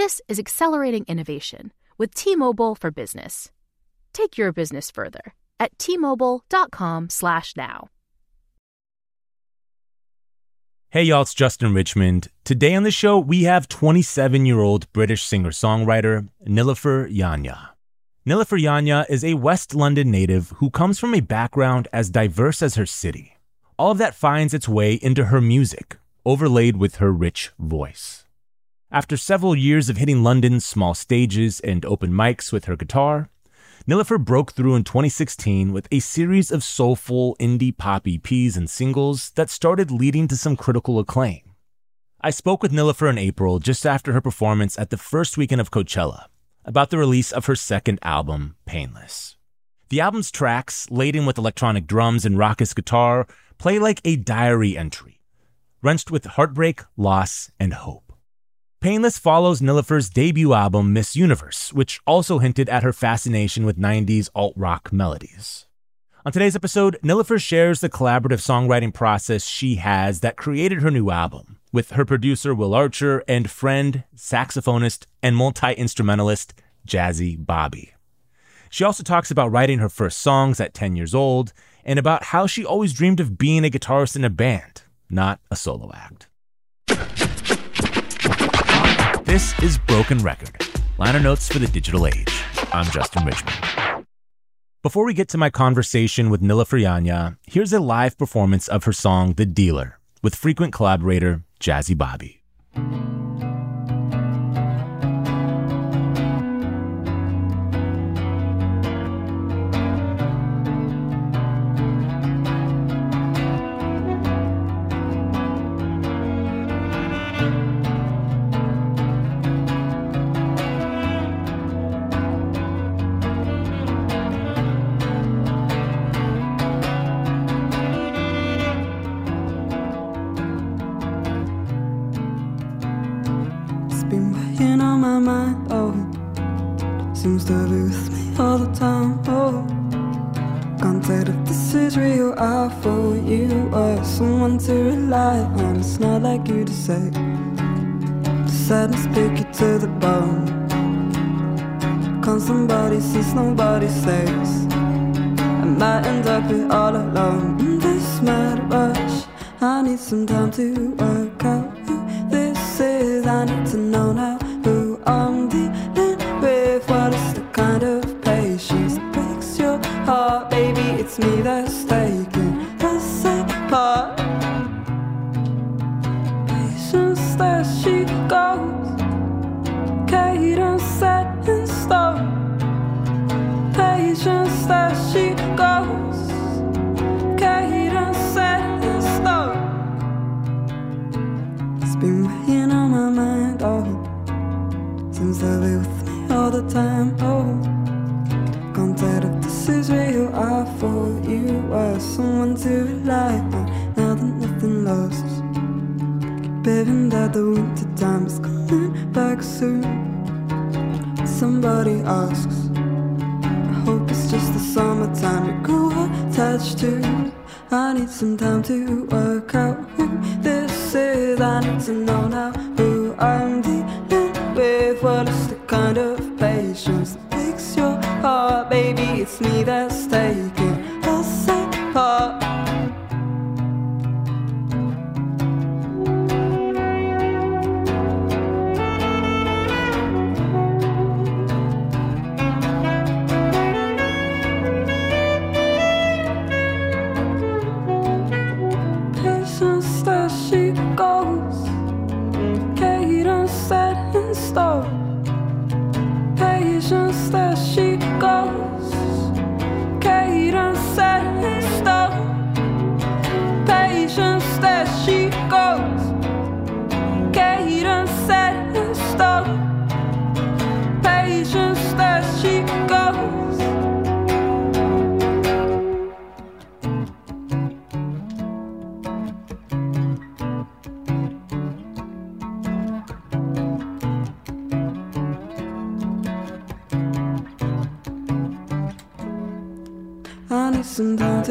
This is accelerating innovation with T-Mobile for Business. Take your business further at t-mobile.com/now. Hey y'all, it's Justin Richmond. Today on the show, we have 27-year-old British singer-songwriter Nilüfer Yanya. Nilüfer Yanya is a West London native who comes from a background as diverse as her city. All of that finds its way into her music, overlaid with her rich voice. After several years of hitting London's small stages and open mics with her guitar, Nilüfer broke through in 2016 with a series of soulful indie pop EPs and singles that started leading to some critical acclaim. I spoke with Nilüfer in April just after her performance at the first weekend of Coachella about the release of her second album, Painless. The album's tracks, laden with electronic drums and raucous guitar, play like a diary entry, wrenched with heartbreak, loss, and hope. Painless follows Nilüfer's debut album, Miss Universe, which also hinted at her fascination with 90s alt rock melodies. On today's episode, Nilüfer shares the collaborative songwriting process she has that created her new album with her producer Will Archer and friend, saxophonist, and multi instrumentalist Jazzi Bobbi. She also talks about writing her first songs at 10 years old and about how she always dreamed of being a guitarist in a band, not a solo act. This is Broken Record, liner notes for the digital age. I'm Justin Richmond. Before we get to my conversation with Nilüfer Yanya, here's a live performance of her song The Dealer with frequent collaborator Jazzi Bobbi. there she goes. Cadence set in stone. Patience there she goes. Cadence set in stone. It's been weighing on my mind, oh. Seems to be with me all the time, oh can't tell if this is real. I thought you were someone to rely on. Now that nothing lost baby, that the winter time is coming back soon. Somebody asks. I hope it's just the summertime you grew attached to. I need some time to work out who this is. I need to know now who I'm dealing with. What is the kind of patience that breaks your heart, baby? It's me that's taking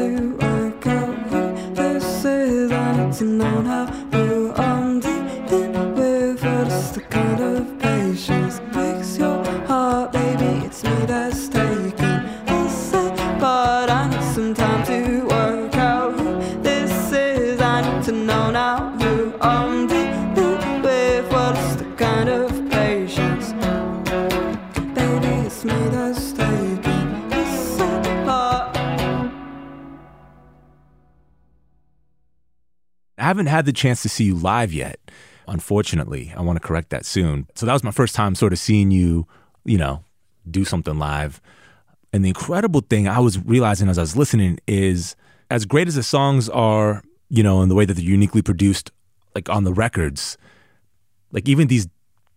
to work out this is. I need to know now haven't had the chance to see you live yet. Unfortunately, I want to correct that soon. So that was my first time sort of seeing you, you know, do something live. And the incredible thing I was realizing as I was listening is as great as the songs are, you know, in the way that they're uniquely produced, like on the records, like even these,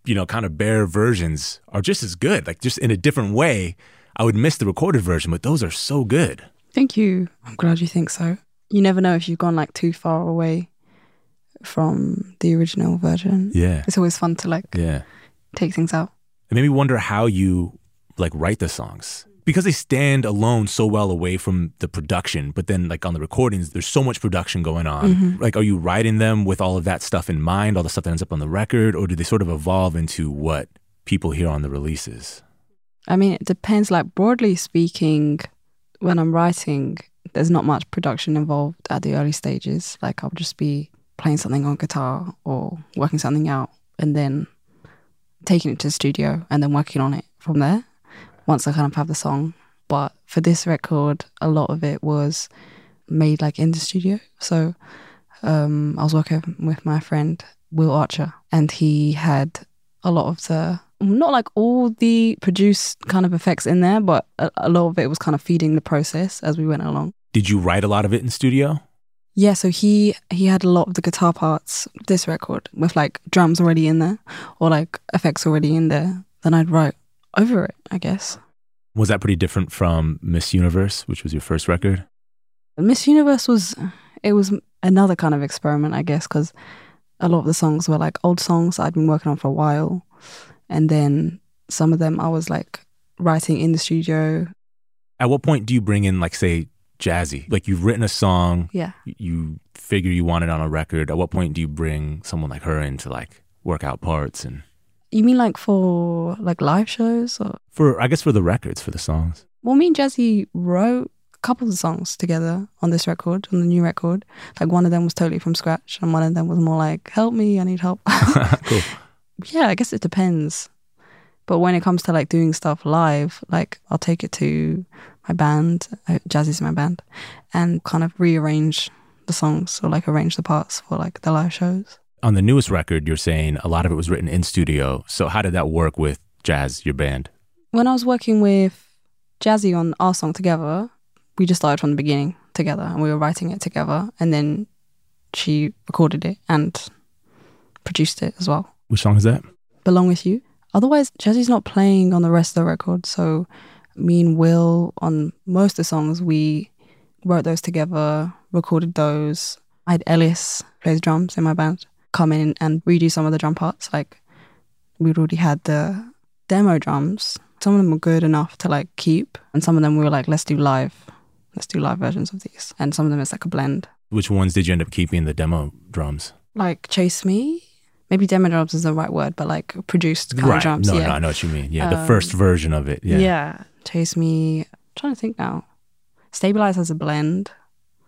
you know, kind of bare versions are just as good, like just in a different way. I would miss the recorded version, but those are so good. Thank you. I'm glad you think so. You never know if you've gone like too far away from the original version. Yeah. It's always fun to like Yeah. take things out. It made me wonder how you like write the songs because they stand alone so well away from the production. But then, like on the recordings, there's so much production going on. Mm-hmm. Like, are you writing them with all of that stuff in mind, all the stuff that ends up on the record, or do they sort of evolve into what people hear on the releases? I mean, it depends. Like, broadly speaking, when I'm writing, there's not much production involved at the early stages. Like, I'll just be playing something on guitar or working something out and then taking it to the studio and then working on it from there once I kind of have the song. But for this record, a lot of it was made like in the studio. So um, I was working with my friend Will Archer, and he had a lot of the not like all the produced kind of effects in there, but a, a lot of it was kind of feeding the process as we went along. Did you write a lot of it in studio? Yeah, so he he had a lot of the guitar parts this record with like drums already in there or like effects already in there. Then I'd write over it, I guess. Was that pretty different from Miss Universe, which was your first record? Miss Universe was it was another kind of experiment, I guess, because a lot of the songs were like old songs I'd been working on for a while, and then some of them I was like writing in the studio. At what point do you bring in, like, say, Jazzi? Like, you've written a song, Yeah, you figure you want it on a record. At what point do you bring someone like her in to like work out parts and you mean like for like live shows or? for I guess for the records for the songs? Well, me and Jazzi wrote a couple of songs together on this record, on the new record. Like one of them was totally from scratch, and one of them was more like, "Help me, I need help." cool. yeah, I guess it depends. But when it comes to like doing stuff live, like I'll take it to my band, uh, Jazzi's my band, and kind of rearrange the songs or like arrange the parts for like the live shows. On the newest record, you're saying a lot of it was written in studio. So how did that work with Jazz, your band? When I was working with Jazzi on our song together, we just started from the beginning together and we were writing it together and then she recorded it and produced it as well. Which song is that? Belong with You. Otherwise, Jazzi's not playing on the rest of the record. So me and Will on most of the songs, we wrote those together, recorded those. I had Ellis plays drums in my band come in and redo some of the drum parts. Like we'd already had the demo drums. Some of them were good enough to like keep, and some of them we were like, let's do live, let's do live versions of these. And some of them it's like a blend. Which ones did you end up keeping the demo drums? Like Chase Me, maybe demo drums is the right word, but like produced kind right. of drums. No, yeah. no, I know what you mean. Yeah, the Um, first version of it. Yeah. yeah. Chase Me. I'm trying to think now. Stabilize has a blend,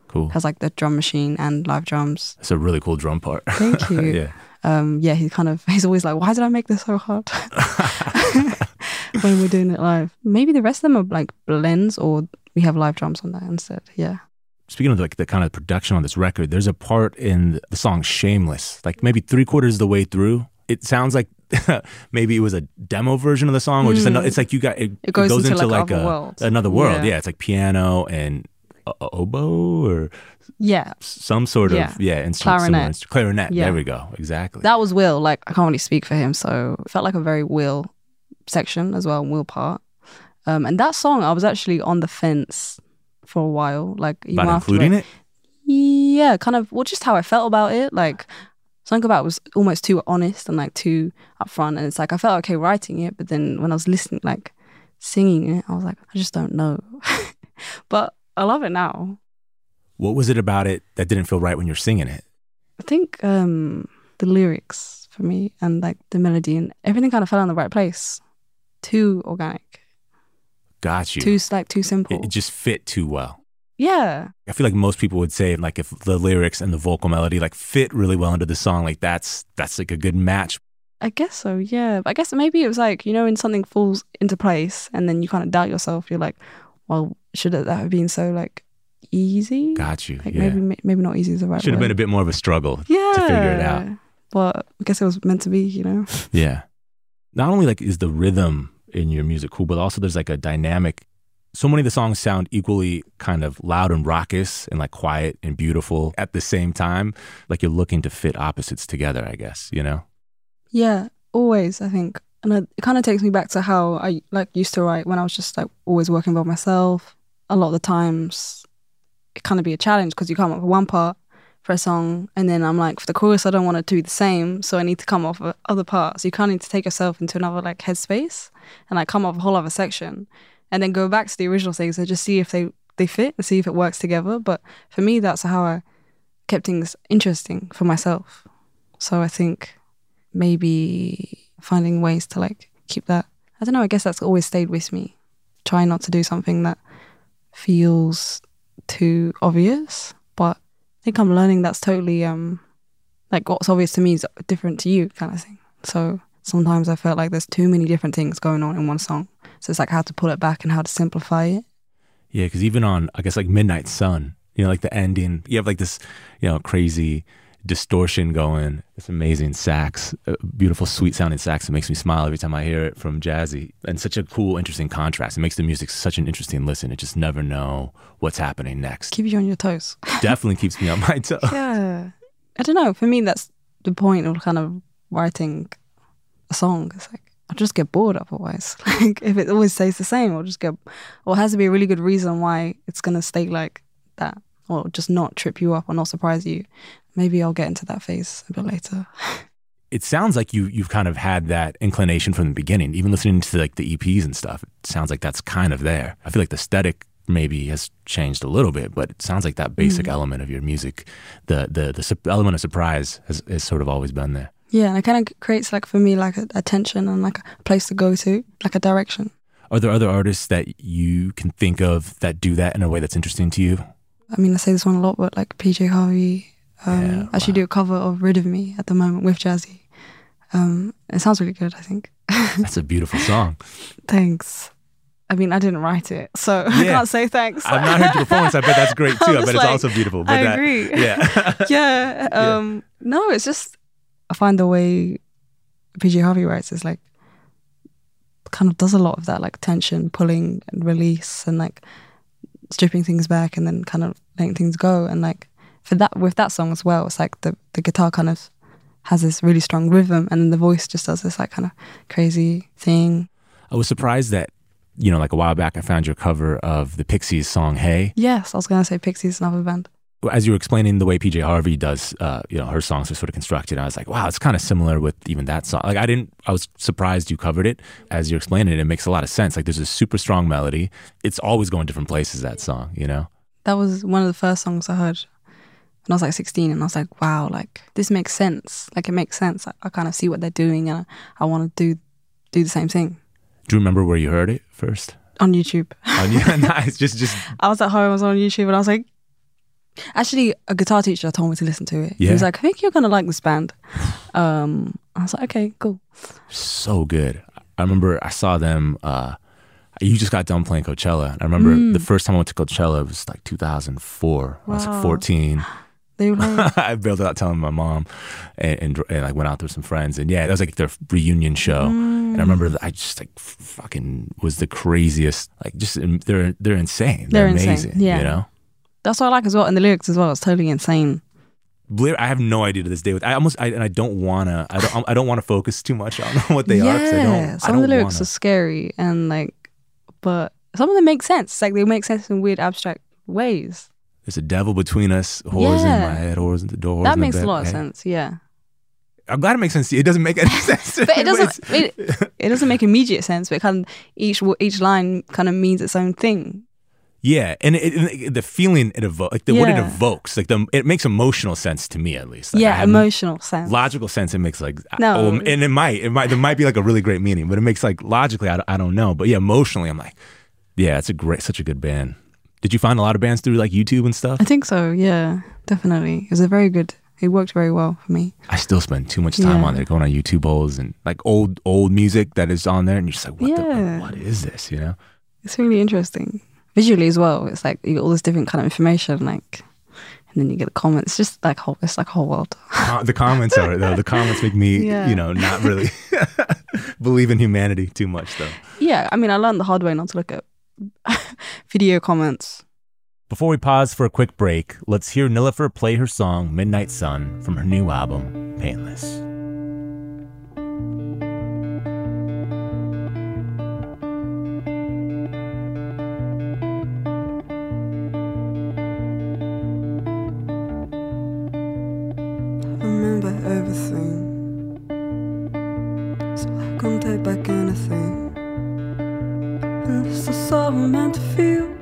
Cool. has like the drum machine and live drums. It's a really cool drum part. Thank you. yeah. um, yeah, he kind of he's always like, why did I make this so hard when we're doing it live? Maybe the rest of them are like blends, or we have live drums on that instead. Yeah, Speaking of like the kind of production on this record, there's a part in the song "Shameless," like maybe three quarters of the way through. It sounds like maybe it was a demo version of the song, or just another. It's like you got it, Mm. It goes into, like, other a, world. another world. Yeah. Yeah. it's like piano and oboe or yeah. some sort Yeah. of yeah instrument. Clarinet. instru- Clarinet. Yeah. There we go. Exactly. That was Will. Like I can't really speak for him, so it felt like a very Will section as well, Will part. Um, and that song, I was actually on the fence for a while. Like even About after including it. Yeah, kind of. Well, just how I felt about it. Like something about it was almost too honest and like too upfront. And it's like I felt okay writing it, but then when I was listening, like singing it, I was like, I just don't know. but I love it now. What was it about it that didn't feel right when you're singing it? I think um the lyrics for me and like the melody and everything kind of fell in the right place. Too organic, Got you. too like too simple. it, it just fit too well. yeah, I feel like most people would say like if the lyrics and the vocal melody like fit really well into the song, like that's that's like a good match. I guess so. Yeah, I guess maybe it was like you know when something falls into place and then you kind of doubt yourself. You're like, well, should that have been so like easy? Got you. Like yeah. maybe maybe not easy is the right Should have been a bit more of a struggle yeah to figure it out. But I guess it was meant to be. You know. Yeah. Not only like is the rhythm in your music cool, but also there's like a dynamic. So many of the songs sound equally kind of loud and raucous and like quiet and beautiful at the same time. Like you're looking to fit opposites together, I guess, you know? Yeah, always. I think, and it, kind of takes me back to how I like used to write when I was just like always working by myself. A lot of the times, it kind of be a challenge because you come up with one part for a song, and then I'm like, for the chorus, I don't want to be the same, so I need to come off other parts. You kind of need to take yourself into another like headspace and like come off a whole other section, and then go back to the original things and just see if they they fit and see if it works together. But for me, that's how I kept things interesting for myself. So I think maybe finding ways to like keep that. I don't know. I guess that's always stayed with me. Try not to do something that feels too obvious, think I'm learning that's totally um like what's obvious to me is different to you, kind of thing. So sometimes I felt like there's too many different things going on in one song. So it's like how to pull it back and how to simplify it. Yeah, because even on, I guess, like Midnight Sun, you know, like the ending, you have like this, you know, crazy distortion going, this amazing sax, beautiful, sweet sounding sax It makes me smile every time I hear it from Jazzi. And such a cool, interesting contrast. It makes the music such an interesting listen. It just never know what's happening next. Keep you on your toes. Definitely keeps me on my toes. yeah. I don't know. For me, that's the point of kind of writing a song. It's like I'll just get bored otherwise. Like if it always stays the same, I'll just get. Or it has to be a really good reason why it's gonna stay like that, or just not trip you up or not surprise you. Maybe I'll get into that phase a bit later. It sounds like you you've kind of had that inclination from the beginning. Even listening to like the EPs and stuff, it sounds like that's kind of there. I feel like the aesthetic maybe has changed a little bit, but it sounds like that basic mm. element of your music, the the the su- element of surprise has, has sort of always been there. Yeah, and it kind of creates like for me like a, a tension and like a place to go to, like a direction. Are there other artists that you can think of that do that in a way that's interesting to you? I mean, I say this one a lot, but like PJ Harvey, um, Yeah, actually do a cover of "Rid of Me" at the moment with Jazzi. Um, it sounds really good. I think. That's a beautiful song. Thanks. I mean, I didn't write it, so I can't say thanks. I've not heard your performance. I bet that's great too. I'm I bet like, it's also beautiful. But I that, agree. Yeah. yeah. Um, No, it's just I find the way PJ Harvey writes is like kind of does a lot of that, like tension, pulling and release, and like stripping things back, and then kind of letting things go. And like for that, with that song as well, it's like the the guitar kind of has this really strong rhythm, and then the voice just does this like kind of crazy thing. I was surprised that, you know, like a while back, I found your cover of the Pixies song "Hey." Yes, I was gonna say Pixies, another band. As you were explaining the way PJ Harvey does, uh, you know, her songs are sort of constructed, I was like, wow, it's kind of similar with even that song. Like, I didn't, I was surprised you covered it. As you're explaining it, it makes a lot of sense. Like, there's a super strong melody. It's always going different places. That song, you know. That was one of the first songs I heard when I was like 16, and I was like, wow, like this makes sense. Like it makes sense. I, I kind of see what they're doing, and I, I want to do do the same thing Do you remember where you heard it first? on YouTube. Oh, yeah, nice. Just, just I was at home, I was on YouTube, and I was like, actually, a guitar teacher told me to listen to it. He was like, I think you're gonna like this band. Um, I was like, okay, cool. so good. I remember I saw them. Uh, you just got done playing Coachella. I remember Mm. the first time I went to Coachella it was like 2004. I was like 14. They were like, I bailed out telling my mom, and, and and like went out with some friends, and yeah, that was like their reunion show. And I remember I just like fucking was the craziest. Like just they're they're insane. They're, They're insane, amazing. yeah. you know. That's what I like as well, and the lyrics as well. It's totally insane. Blair, I have no idea to this day. I almost, I, and I don't wanna, I don't, I don't want to focus too much on what they are. 'cause I don't, some of the lyrics wanna. are scary and like, but some of them make sense. Like they make sense in weird abstract ways. There's a devil between us, whores in my head, whores in the door. that makes a lot of sense. Yeah, I'm glad it makes sense. to you. It doesn't make any sense. to but it doesn't. It, it doesn't make immediate sense. But it kind of each each line kind of means its own thing. Yeah, and it, the feeling it evokes, like the, what it evokes, like the it makes emotional sense to me at least. Like, yeah, emotional sense. Logical sense, it makes like No. oh, and it might, it might, there might be like a really great meaning, but it makes like logically, I, don't- I don't know, but yeah, emotionally, I'm like, yeah, it's a great, such a good band. Did you find a lot of bands through like YouTube and stuff? I think so. Yeah, definitely. It was a very good. It worked very well for me. I still spend too much time Yeah. on there, going on YouTube holes and like old old music that is on there, and you're just like, what the, Yeah. what is this? You know? It's really interesting visually as well. It's like you get all this different kind of information, like, and then you get the comments. It's just like whole. It's like a whole world. Uh, the comments are though. The comments make me, Yeah. you know, not really believe in humanity too much though. Yeah, I mean, I learned the hard way not to look at video comments. Before we pause for a quick break, let's hear Nilüfer play her song Midnight Sun from her new album, Painless. Can't take back anything. And this is all meant to feel.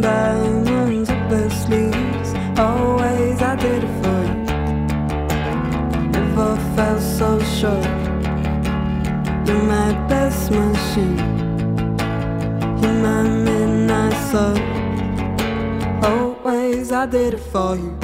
Diamonds up their sleeves. Always I did it for you. Never felt so sure. You're my best machine. You're my midnight. Always I did it for you.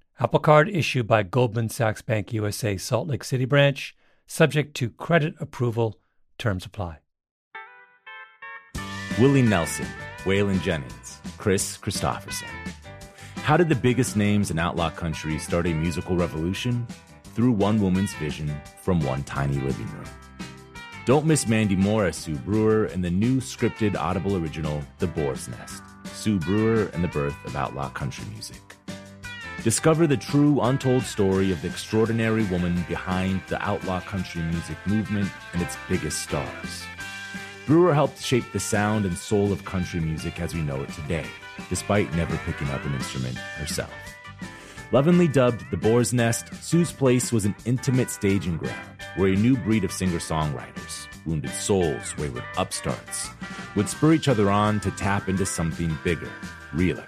Apple Card issued by Goldman Sachs Bank USA Salt Lake City branch, subject to credit approval. Terms apply. Willie Nelson, Waylon Jennings, Kris Kristofferson. How did the biggest names in outlaw country start a musical revolution? Through one woman's vision from one tiny living room. Don't miss Mandy Moore as Sue Brewer in the new scripted Audible original, The Boar's Nest Sue Brewer and the Birth of Outlaw Country Music. Discover the true, untold story of the extraordinary woman behind the outlaw country music movement and its biggest stars. Brewer helped shape the sound and soul of country music as we know it today, despite never picking up an instrument herself. Lovingly dubbed the Boar's Nest, Sue's Place was an intimate staging ground where a new breed of singer songwriters, wounded souls, wayward upstarts, would spur each other on to tap into something bigger, realer.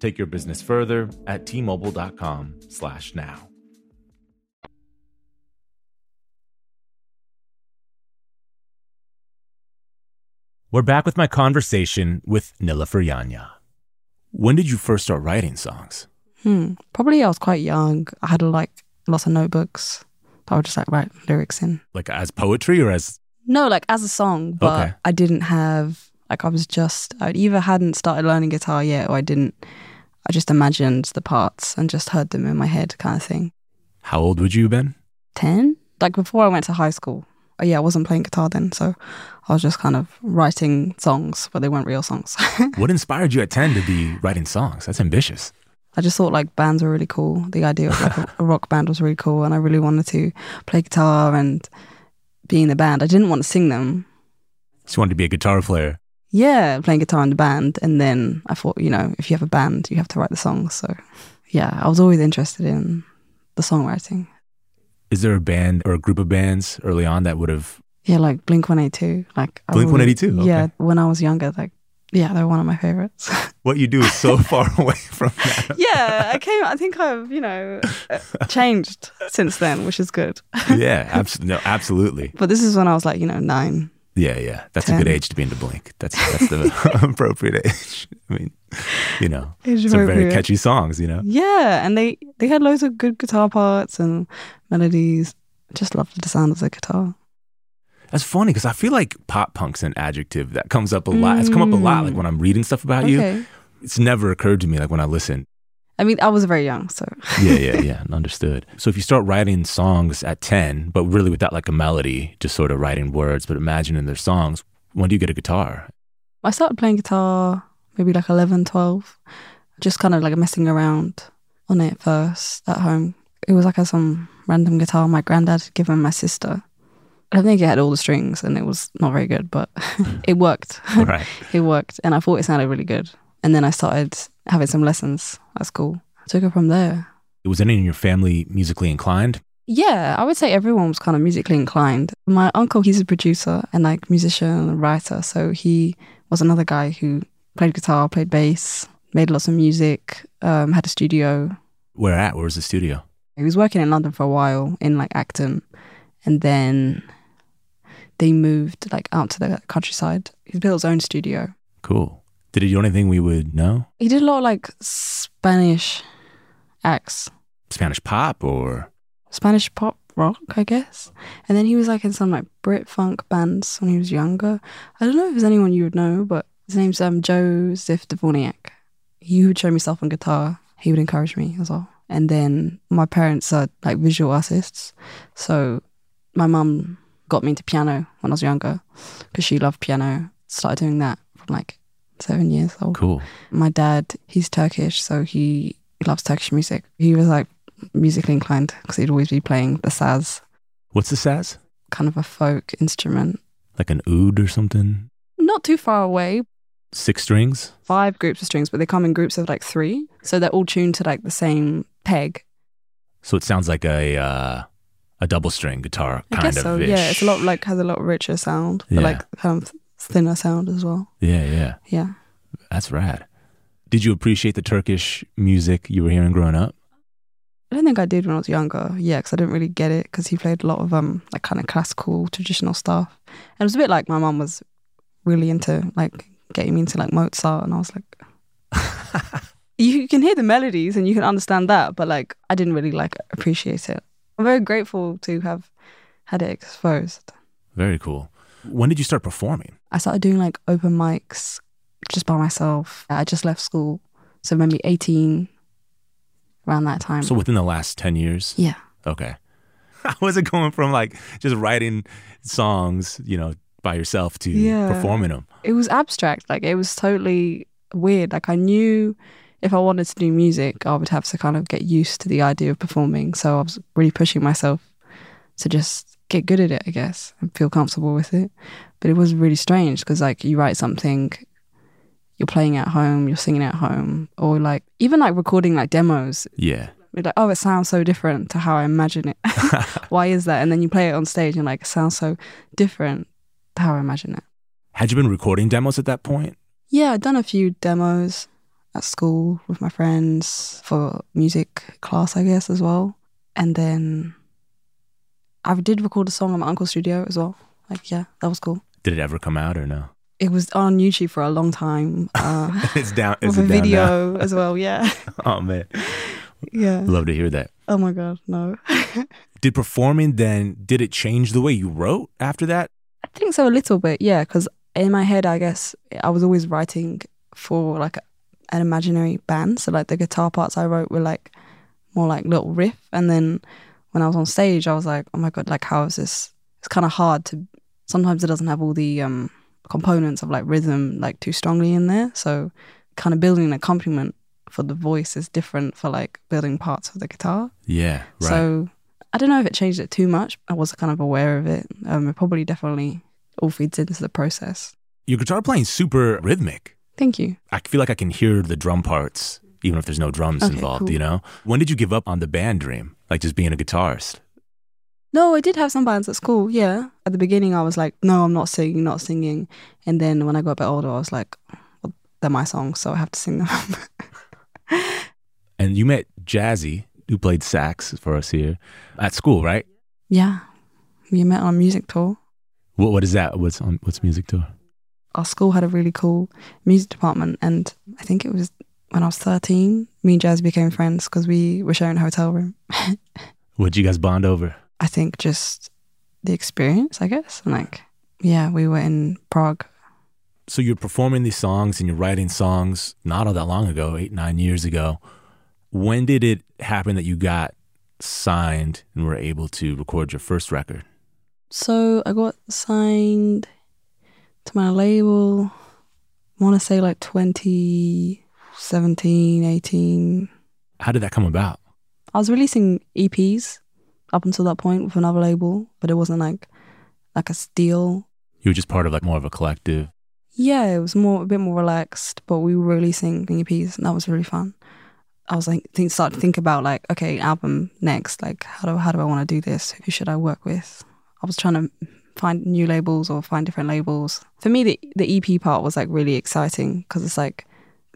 Take your business further at tmobile.com slash now. We're back with my conversation with Nilüfer Yanya. When did you first start writing songs? Hmm. Probably I was quite young. I had like lots of notebooks I would just like write lyrics in. Like as poetry or as No, like as a song, but Okay. I didn't have like I was just I either hadn't started learning guitar yet or I didn't. I just imagined the parts and just heard them in my head, kind of thing. how old would you have been? Ten, like before I went to high school. Oh, yeah, I wasn't playing guitar then, so I was just kind of writing songs, but they weren't real songs. What inspired you at 10 to be writing songs? That's ambitious. I just thought like bands were really cool. The idea of like a, a rock band was really cool, and I really wanted to play guitar and be in the band. I didn't want to sing them. Just wanted to be a guitar player. Yeah, playing guitar in the band, and then I thought, you know, if you have a band, you have to write the songs. So, yeah, I was always interested in the songwriting. Is there a band or a group of bands early on that would have Yeah, like Blink One Eighty Two. Like Blink 182, okay. Yeah, when I was younger, like yeah, they're one of my favorites. what you do is so far away from that? yeah, I came. I think I've you know uh, changed since then, which is good. yeah, absolutely. No, absolutely. But this is when I was like you know nine. Yeah, yeah. That's a good age to be into Blink. That's that's the appropriate age. I mean, you know, some very catchy songs. You know, Yeah, and they they had loads of good guitar parts and melodies. Just loved the sound of the guitar. that's funny because I feel like pop punk's an adjective that comes up a lot. It's come up a lot. Like mm. when I'm reading stuff about you, it's never occurred to me. Like when I listen. I mean, I was very young, so Yeah, yeah, yeah. Understood. So if you start writing songs at ten, but really without like a melody, just sort of writing words, but imagining their songs, when do you get a guitar? I started playing guitar maybe like 11, 12, just kind of like messing around on it first at home. It was like a, some random guitar my granddad had given my sister. I think it had all the strings and it was not very good, but it worked. right. it worked and I thought it sounded really good. And then I started having some lessons at school. I took it from there. Was anyone in your family musically inclined? Yeah, I would say everyone was kind of musically inclined. My uncle, he's a producer and like musician and writer. So he was another guy who played guitar, played bass, made lots of music, um, had a studio. Where at? Where was the studio? He was working in London for a while in like Acton. And then they moved like out to the countryside. He built his own studio. Cool. Did he do anything we would know? He did a lot of like Spanish acts, Spanish pop or Spanish pop rock, I guess. And then he was like in some like Brit funk bands when he was younger. I don't know if there's anyone you would know, but his name's um Joseph Dvorniak. He would show me stuff on guitar. He would encourage me as well. And then my parents are like visual artists, so my mum got me into piano when I was younger because she loved piano. Started doing that from like seven years old. cool. My dad, he's Turkish, so he, loves Turkish music. He was like musically inclined because he'd always be playing the saz, What's the saz? kind of a folk instrument. Like an oud or something? Not too far away. Six strings? Five groups of strings, but they come in groups of like three, so they're all tuned to like the same peg. So it sounds like a uh, a double string guitar I kind guess so. of. Yeah, it's a lot like has a lot richer sound, but Yeah. like kind of thinner sound as well. Yeah, yeah. Yeah. That's rad. Did you appreciate the Turkish music you were hearing growing up? I don't think I did when I was younger. Yeah, because I didn't really get it because he played a lot of um like kind of classical traditional stuff, and it was a bit like my mum was really into like getting me into like Mozart, and I was like, you can hear the melodies and you can understand that, but like I didn't really like appreciate it. I'm very grateful to have had it exposed. Very cool. When did you start performing? I started doing like open mics just by myself. I just left school, so maybe 18 around that time. So within the last 10 years? yeah. Okay. How was it going from like just writing songs, you know, by yourself to Yeah. performing them? it was abstract. Like it was totally weird. Like I knew if I wanted to do music, I would have to kind of get used to the idea of performing. So I was really pushing myself to just get good at it, I guess, and feel comfortable with it. But it was really strange because like you write something, you're playing at home, you're singing at home, or like even like recording like demos. Yeah. You're like, oh, it sounds so different to how I imagine it. Why is that? And then you play it on stage and like it sounds so different to how I imagine it. Had you been recording demos at that point? Yeah, I'd done a few demos at school with my friends for music class, I guess, as well. And then I did record a song in my uncle's studio as well. Like, yeah, that was cool. Did it ever come out or no? It was on YouTube for a long time uh, it's down. Is with a down now? video as well. Yeah, Oh man, yeah. love to hear that. Oh my god, no. Did performing then did it change the way you wrote after that? I think so a little bit, yeah. Because in my head, I guess I was always writing for like an imaginary band. So like the guitar parts I wrote were like more like little riff, and then when I was on stage, I was like, oh my god, like how is this? It's kind of hard to. Sometimes it doesn't have all the um, components of like rhythm like too strongly in there. So kind of building an accompaniment for the voice is different for like building parts of the guitar. Yeah, right. So I don't know if it changed it too much. I was kind of aware of it. Um, it probably definitely all feeds into the process. Your guitar playing super rhythmic. Thank you. I feel like I can hear the drum parts even if there's no drums Okay, involved, cool. you know? When did you give up on the band dream? Like just being a guitarist? No, I did have some bands at school. Yeah, at the beginning I was like, no, I'm not singing, not singing. And then when I got a bit older, I was like, well, they're my songs, so I have to sing them. And you met Jazzi, who played sax for us here at school, right? yeah, we met on a music tour. What what is that? What's on what's music tour? Our school had a really cool music department, and I think it was when I was 13. Me and Jazz became friends because we were sharing a hotel room. What'd you guys bond over? I think just the experience, I guess. And like, yeah, we were in Prague. So you're performing these songs and you're writing songs not all that long ago, eight, nine years ago. When did it happen that you got signed and were able to record your first record? So I got signed to my label, I want to say like 2017, 18. How did that come about? I was releasing EPs up until that point with another label, but it wasn't like like a steal. You were just part of like more of a collective. Yeah, it was more a bit more relaxed, but we were releasing EPs and that was really fun. I was like, think, start to think about like, okay, album next. Like, how do how do I want to do this? Who should I work with? I was trying to find new labels or find different labels. For me, the the EP part was like really exciting because it's like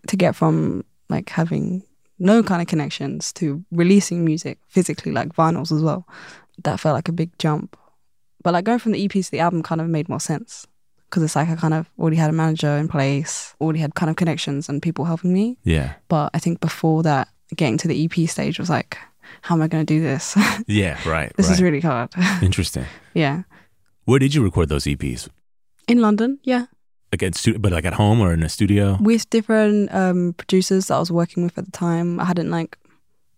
to get from like having no kind of connections to releasing music physically, like vinyls as well. That felt like a big jump. But like going from the EP to the album kind of made more sense because it's like I kind of already had a manager in place, already had kind of connections and people helping me. Yeah. But I think before that, getting to the EP stage was like, how am I going to do this? Yeah, right. this right. is really hard. interesting. yeah. Where did you record those EPs? In London, yeah. Like at stu- but like at home or in a studio? With different um, producers that I was working with at the time. I hadn't like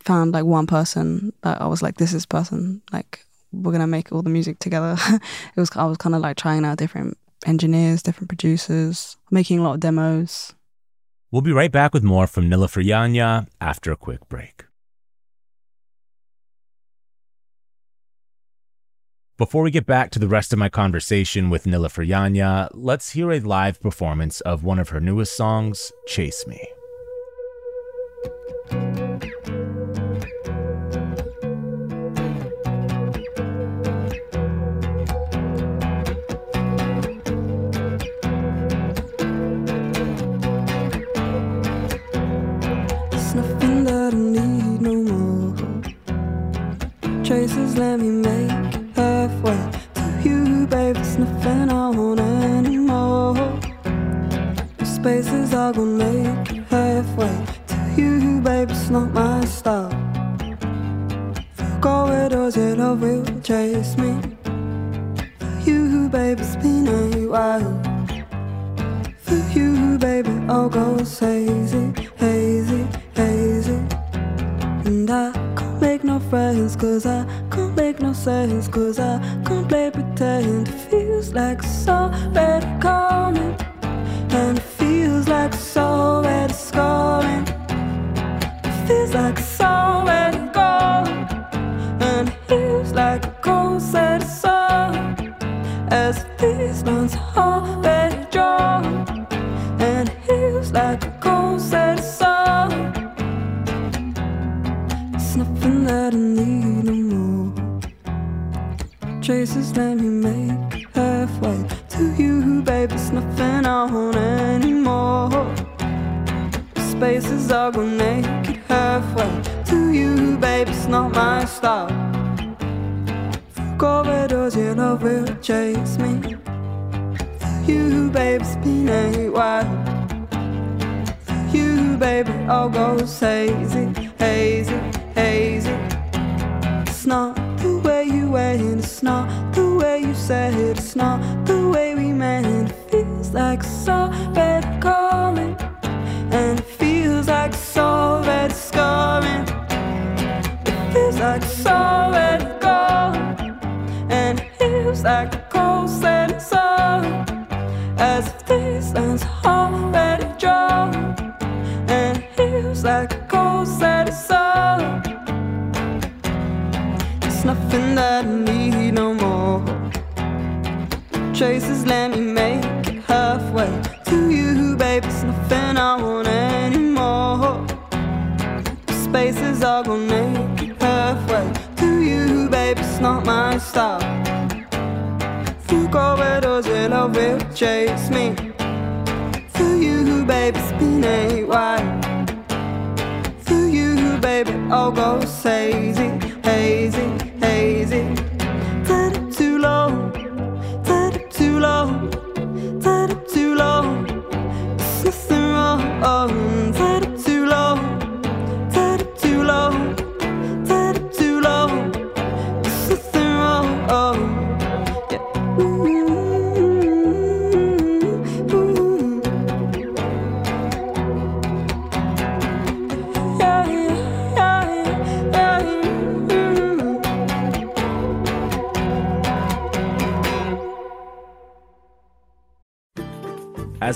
found like one person that I was like, this is person. Like, we're going to make all the music together. it was, I was kind of like trying out different engineers, different producers, making a lot of demos. We'll be right back with more from Nilüfer Yanya after a quick break. Before we get back to the rest of my conversation with Nilüfer Yanya, let's hear a live performance of one of her newest songs, Chase Me. Let me make halfway to you, babe. There's nothing I want anymore. The spaces I gonna make halfway to you, babe. It's not my style. For corridors, your love will chase me. For you, babe, it's been a while. For you, baby, all goes hazy, hazy, hazy. And I make no friends, cause I can't make no sense, cause I can't play pretend. It feels like it's already coming, and it feels like it's already scoring. It feels like it's already gone, and it feels like a cold set song as these lines already drawn, and it feels like that I need no more. Traces let me make halfway to you, baby. It's nothing want anymore. Spaces are gonna make it halfway to you, baby. It's not my style. Corridors, your love will chase me. You, baby, it's been a while. For you, baby, all goes hazy, hazy. It's not the way way, and it's not the way you said it. It's not the way we meant. It feels like already calling, and it feels like already scoring. It feels like already gone, and it feels like the cold setting sun, as if these lines already drawn, and it feels like the cold setting sun. It's nothing that I need no more. Traces let me make it halfway to you, baby. It's nothing I want anymore. Spaces are gonna make it halfway to you, baby. It's not my style. Through corridors, your love will chase me. For you, baby, been a while. For you, baby, all goes hazy,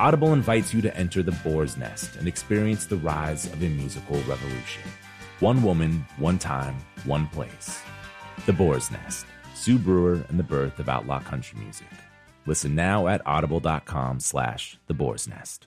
Audible invites you to enter the boar's nest and experience the rise of a musical revolution. One woman, one time, one place. The Boar's Nest, Sue Brewer and the birth of outlaw country music. Listen now at audible.com slash the boar's nest.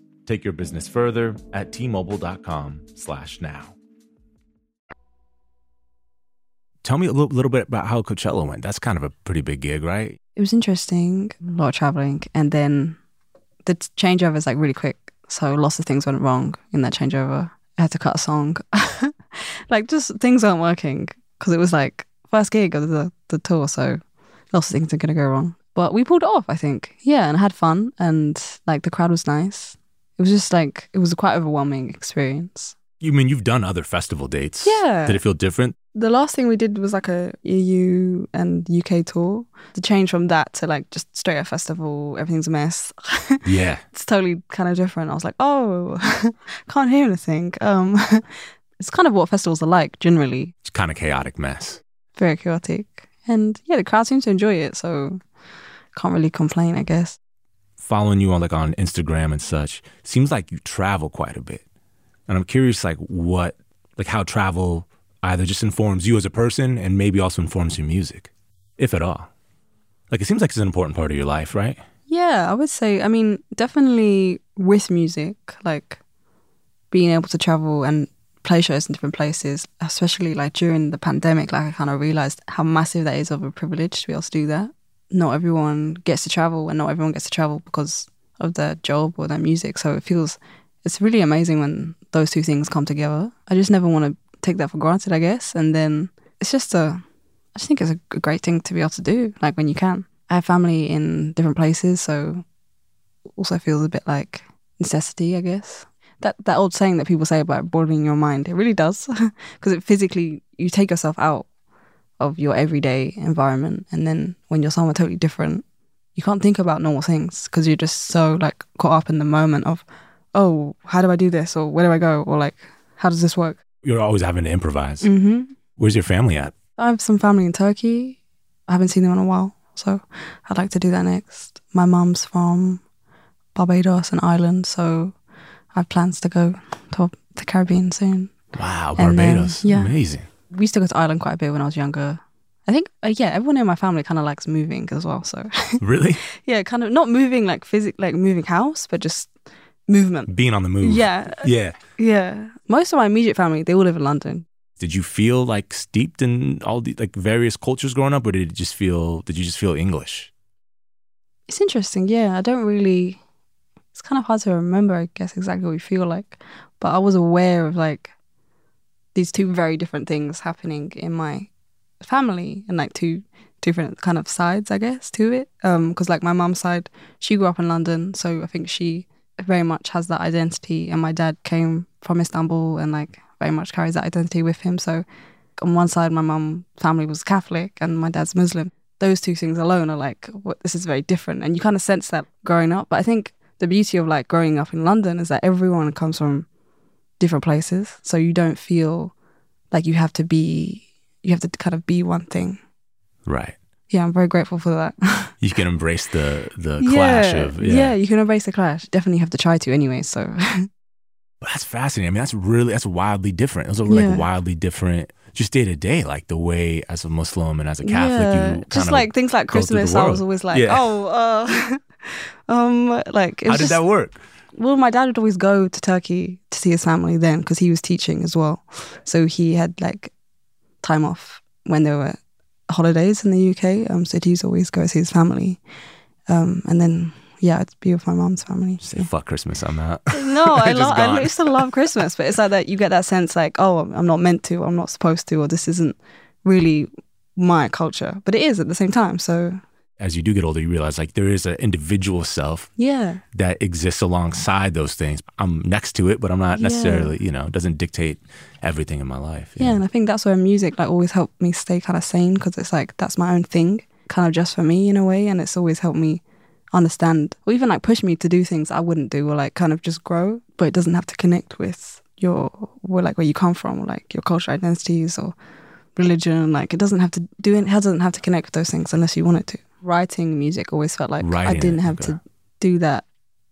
Take your business further at T-Mobile.com slash now. Tell me a little, little bit about how Coachella went. That's kind of a pretty big gig, right? It was interesting, a lot of traveling, and then the changeover is like really quick. So lots of things went wrong in that changeover. I had to cut a song, like just things weren't working because it was like first gig of the the tour. So lots of things are gonna go wrong, but we pulled it off. I think, yeah, and I had fun, and like the crowd was nice. It was just like it was a quite overwhelming experience. You mean you've done other festival dates? Yeah. Did it feel different? The last thing we did was like a EU and UK tour. The change from that to like just straight up festival, everything's a mess. Yeah. it's totally kind of different. I was like, oh, can't hear anything. Um, it's kind of what festivals are like generally, It's kind of chaotic mess. very chaotic. And yeah, the crowd seems to enjoy it, so can't really complain, I guess. Following you on like on Instagram and such, seems like you travel quite a bit. And I'm curious like what like how travel either just informs you as a person and maybe also informs your music, if at all. Like it seems like it's an important part of your life, right? Yeah, I would say, I mean, definitely with music, like being able to travel and play shows in different places, especially like during the pandemic, like I kind of realized how massive that is of a privilege to be able to do that. Not everyone gets to travel, and not everyone gets to travel because of their job or their music. So it feels, it's really amazing when those two things come together. I just never want to take that for granted, I guess. And then it's just a, I just think it's a great thing to be able to do, like when you can. I have family in different places, so also feels a bit like necessity, I guess. That that old saying that people say about broadening your mind, it really does, because it physically you take yourself out of your everyday environment, and then when you're somewhere totally different, you can't think about normal things because you're just so like caught up in the moment of, oh, how do I do this, or where do I go, or like how does this work? You're always having to improvise. Mm-hmm. Where's your family at? I have some family in Turkey. I haven't seen them in a while, so I'd like to do that next. My mum's from Barbados and Ireland, so I have plans to go to the Caribbean soon. Wow, And then- Barbados. yeah. Amazing. We used to go to Ireland quite a bit when I was younger. I think, uh, yeah, everyone in my family kind of likes moving as well. So, Really? yeah, kind of not moving like physic, like moving house, but just movement. Being on the move. Yeah, Yeah. yeah. Most of my immediate family, they all live in London. Did you feel like steeped in all the like various cultures growing up, or did it just feel? Did you just feel English? It's interesting, yeah. I don't really. It's kind of hard to remember, I guess, exactly what we feel like. But I was aware of like these two very different things happening in my family and like two different kind of sides, I guess, to it. Um, because like my mum's side, she grew up in London, so I think she very much has that identity. And my dad came from Istanbul and like very much carries that identity with him. So on one side, my mum family was Catholic and my dad's Muslim. Those two things alone are like, what, this is very different. And you kind of sense that growing up. But I think the beauty of like growing up in London is that everyone comes from different places. So you don't feel like you have to be, you have to kind of be one thing. Right. Yeah, I'm very grateful for that. You can embrace the the clash yeah, of yeah. yeah. you can embrace the clash. Definitely have to try to anyway. So But that's fascinating. I mean, that's really that's wildly different. Those are like Yeah. wildly different, just day to day, like the way as a Muslim and as a Catholic, yeah, you kind just of like things like go through the Christmas. I was always like, Yeah. oh, uh, um, like it How did just, that work? Well, my dad would always go to Turkey to see his family then because he was teaching as well. So he had like time off when there were holidays in the UK. Um, so he'd always go see his family. Um, and then yeah, I'd be with my mom's family. Say fuck Christmas. I'm out. No, I love. I used to love Christmas, but it's like that. You get that sense, like, oh, I'm not meant to, I'm not supposed to, or this isn't really my culture. But it is at the same time. So As you do get older, you realize like there is an individual self yeah, that exists alongside those things. I'm next to it, but I'm not Yeah. necessarily, you know, doesn't dictate everything in my life. yeah, and I think that's where music like always helped me stay kind of sane because it's like that's my own thing, kind of just for me in a way, and it's always helped me understand or even like push me to do things I wouldn't do or like kind of just grow, but it doesn't have to connect with your where like where you come from or like your cultural identities or religion. Like it doesn't have to do it. It doesn't have to connect with those things unless you want it to. Writing music always felt like I Writing it, didn't have okay. to do that.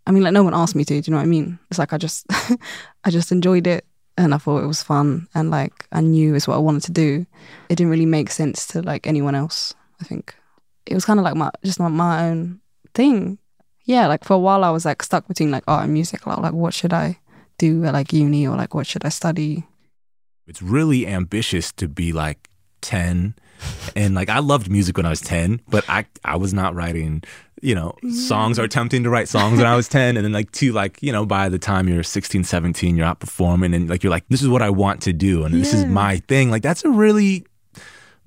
I mean, like no one asked me to. Do you know what I mean? It's like I just, I just enjoyed it, and I thought it was fun, and like I knew it's what I wanted to do. It didn't really make sense to like anyone else. I think it was kind of like my just my, my own thing. Yeah, like for a while I was like stuck between like art and music. Like, like what should I do at like uni or like what should I study? It's really ambitious to be like 10 and like I loved music when I was 10, but I I was not writing, you know, songs or attempting to write songs when I was 10 and then like to like, you know, by the time you're 16, 17, you're out performing and like you're like this is what I want to do and this is my thing. Like that's a really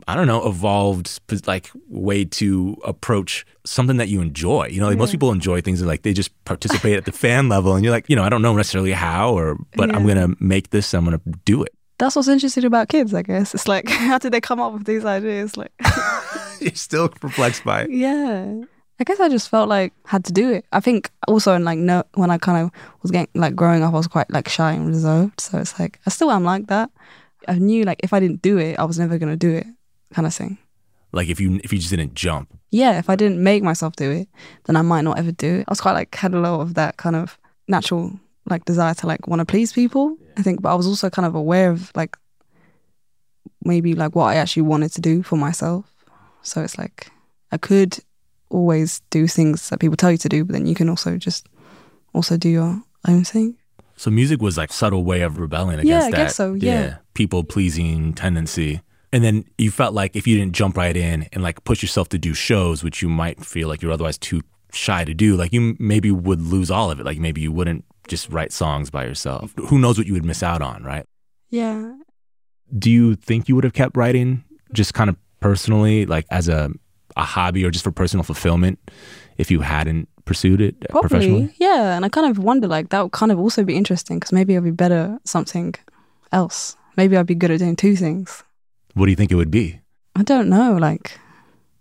I don't know, evolved like way to approach something that you enjoy. You know, like most people enjoy things that like they just participate at the fan level and you're like, you know, I don't know necessarily how or but I'm gonna make this, I'm gonna do it. That's what's interesting about kids, I guess. It's like, how did they come up with these ideas? Like, You're still perplexed by it. yeah. I guess I just felt like I had to do it. I think also in like no when I kind of was getting like growing up, I was quite like shy and reserved. So it's like I still am like that. I knew like if I didn't do it, I was never gonna do it, kind of thing. Like if you if you just didn't jump. Yeah, if I didn't make myself do it, then I might not ever do it. I was quite like had a lot of that kind of natural like desire to like want to please people. I think, but I was also kind of aware of like maybe like what I actually wanted to do for myself. So it's like I could always do things that people tell you to do, but then you can also just also do your own thing. So music was like subtle way of rebelling against Yeah, I that. guess so, yeah. people pleasing tendency. And then you felt like if you didn't jump right in and like push yourself to do shows, which you might feel like you're otherwise too shy to do, like you maybe would lose all of it. Like maybe you wouldn't just write songs by yourself. Who knows what you would miss out on, right? Yeah. Do you think you would have kept writing just kind of personally, like as a a hobby or just for personal fulfillment, if you hadn't pursued it Probably. professionally? Yeah. And I kind of wonder like that would kind of also be interesting because maybe I'd be better at something else. Maybe I'd be good at doing two things. What do you think it would be? I don't know. Like,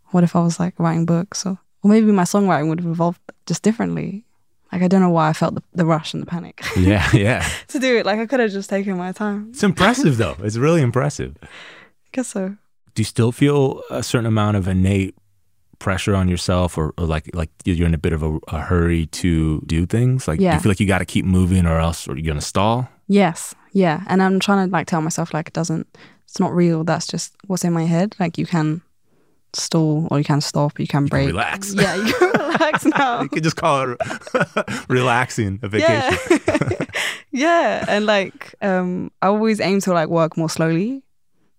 what if I was like writing books or, or maybe my songwriting would have evolved just differently. Like, I don't know why I felt the, the rush and the panic Yeah, yeah. to do it. Like, I could have just taken my time. It's impressive though. It's really impressive. I guess so. do you still feel a certain amount of innate pressure on yourself or, or like like you're in a bit of a, a hurry to do things like do you feel like you got to keep moving or else or you're gonna stall Yes. Yeah. And I'm trying to like tell myself, like, it doesn't, it's not real. That's just what's in my head. Like, you can stall or you can stop, you can can break. relax. Yeah. You can relax now. you can just call it relaxing a vacation Yeah. yeah. And like, um, I always aim to like work more slowly.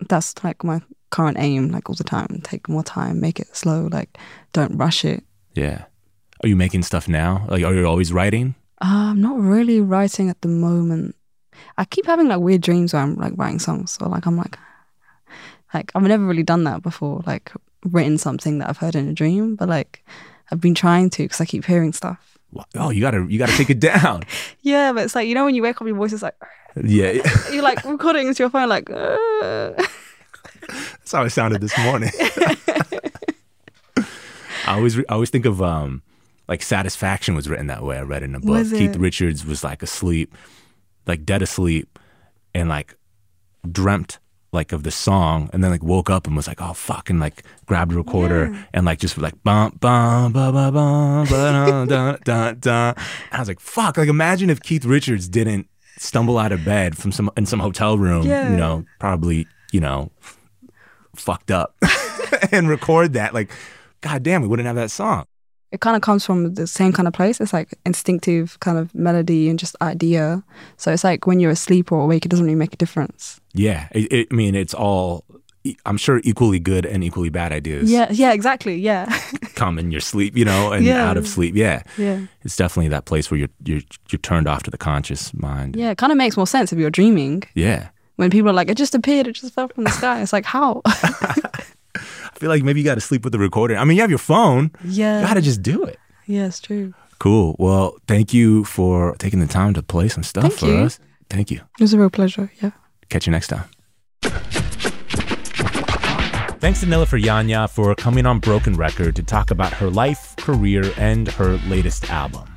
That's like my current aim, like all the time. Take more time, make it slow, like don't rush it. yeah are you making stuff now like are you always writing Uh, I'm not really writing at the moment. I keep having like weird dreams where I'm like writing songs. or like I'm like like I've never really done that before, like written something that I've heard in a dream, but like I've been trying to because I keep hearing stuff. Oh you gotta you gotta take it down Yeah, but it's like you know when you wake up, your voice is like yeah you're like recording into your phone, like. "Uh." that's how it sounded this morning i always re- i always think of um like satisfaction was written that way i read in a book keith richards was like asleep like dead asleep and like dreamt like of the song and then like woke up and was like oh fuck and like grabbed a recorder and like just like bum bum ba ba bum ba dun dun dun dun and I was like fuck like imagine if Keith Richards didn't stumble out of bed from some in some hotel room Yeah. you know probably you know fucked up and record that like god damn we wouldn't have that song it kind of comes from the same kind of place. It's like instinctive kind of melody and just idea. So it's like when you're asleep or awake, it doesn't really make a difference. yeah it, it, I mean it's all I'm sure equally good and equally bad ideas Yeah, yeah, exactly. Yeah, come in your sleep, you know, and Yeah. out of sleep. Yeah. yeah, It's definitely that place where you're you're you're turned off to the conscious mind. yeah. It kind of makes more sense if you're dreaming. Yeah. When people are like, "It just appeared. It just fell from the sky." It's like, how? I feel like maybe you got to sleep with the recorder. I mean, you have your phone. yeah, You got to just do it. yeah, it's true. Cool. Well, thank you for taking the time to play some stuff Thank for you. us. Thank you. It was a real pleasure. Yeah. Catch you next time. Thanks to Nilüfer Yanya for coming on Broken Record to talk about her life, career, and her latest album.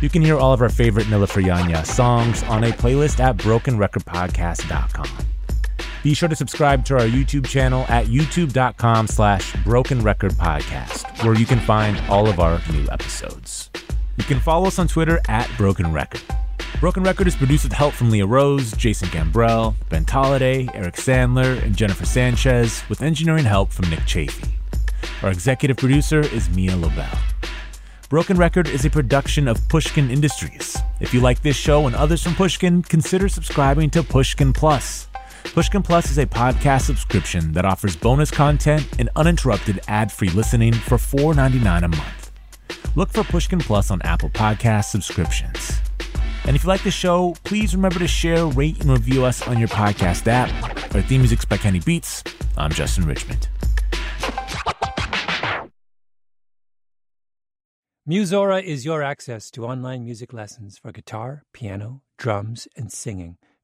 You can hear all of our favorite Nilüfer Yanya songs on a playlist at brokenrecordpodcast.com. Be sure to subscribe to our YouTube channel at youtube.com slash broken record podcast, where you can find all of our new episodes. You can follow us on Twitter at Broken Record. Broken Record is produced with help from Leah Rose, Jason Gambrell, Ben Tolliday, Eric Sandler, and Jennifer Sanchez, with engineering help from Nick Chafee. Our executive producer is Mia Lobel. Broken Record is a production of Pushkin Industries. If you like this show and others from Pushkin, consider subscribing to Pushkin Plus. Pushkin Plus is a podcast subscription that offers bonus content and uninterrupted ad-free listening for $4.99 a month. Look for Pushkin Plus on Apple Podcast subscriptions. And if you like the show, please remember to share, rate, and review us on your podcast app. Our theme music's by Kenny Beats. I'm Justin Richmond. Musora is your access to online music lessons for guitar, piano, drums, and singing.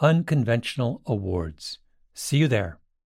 unconventional awards. See you there.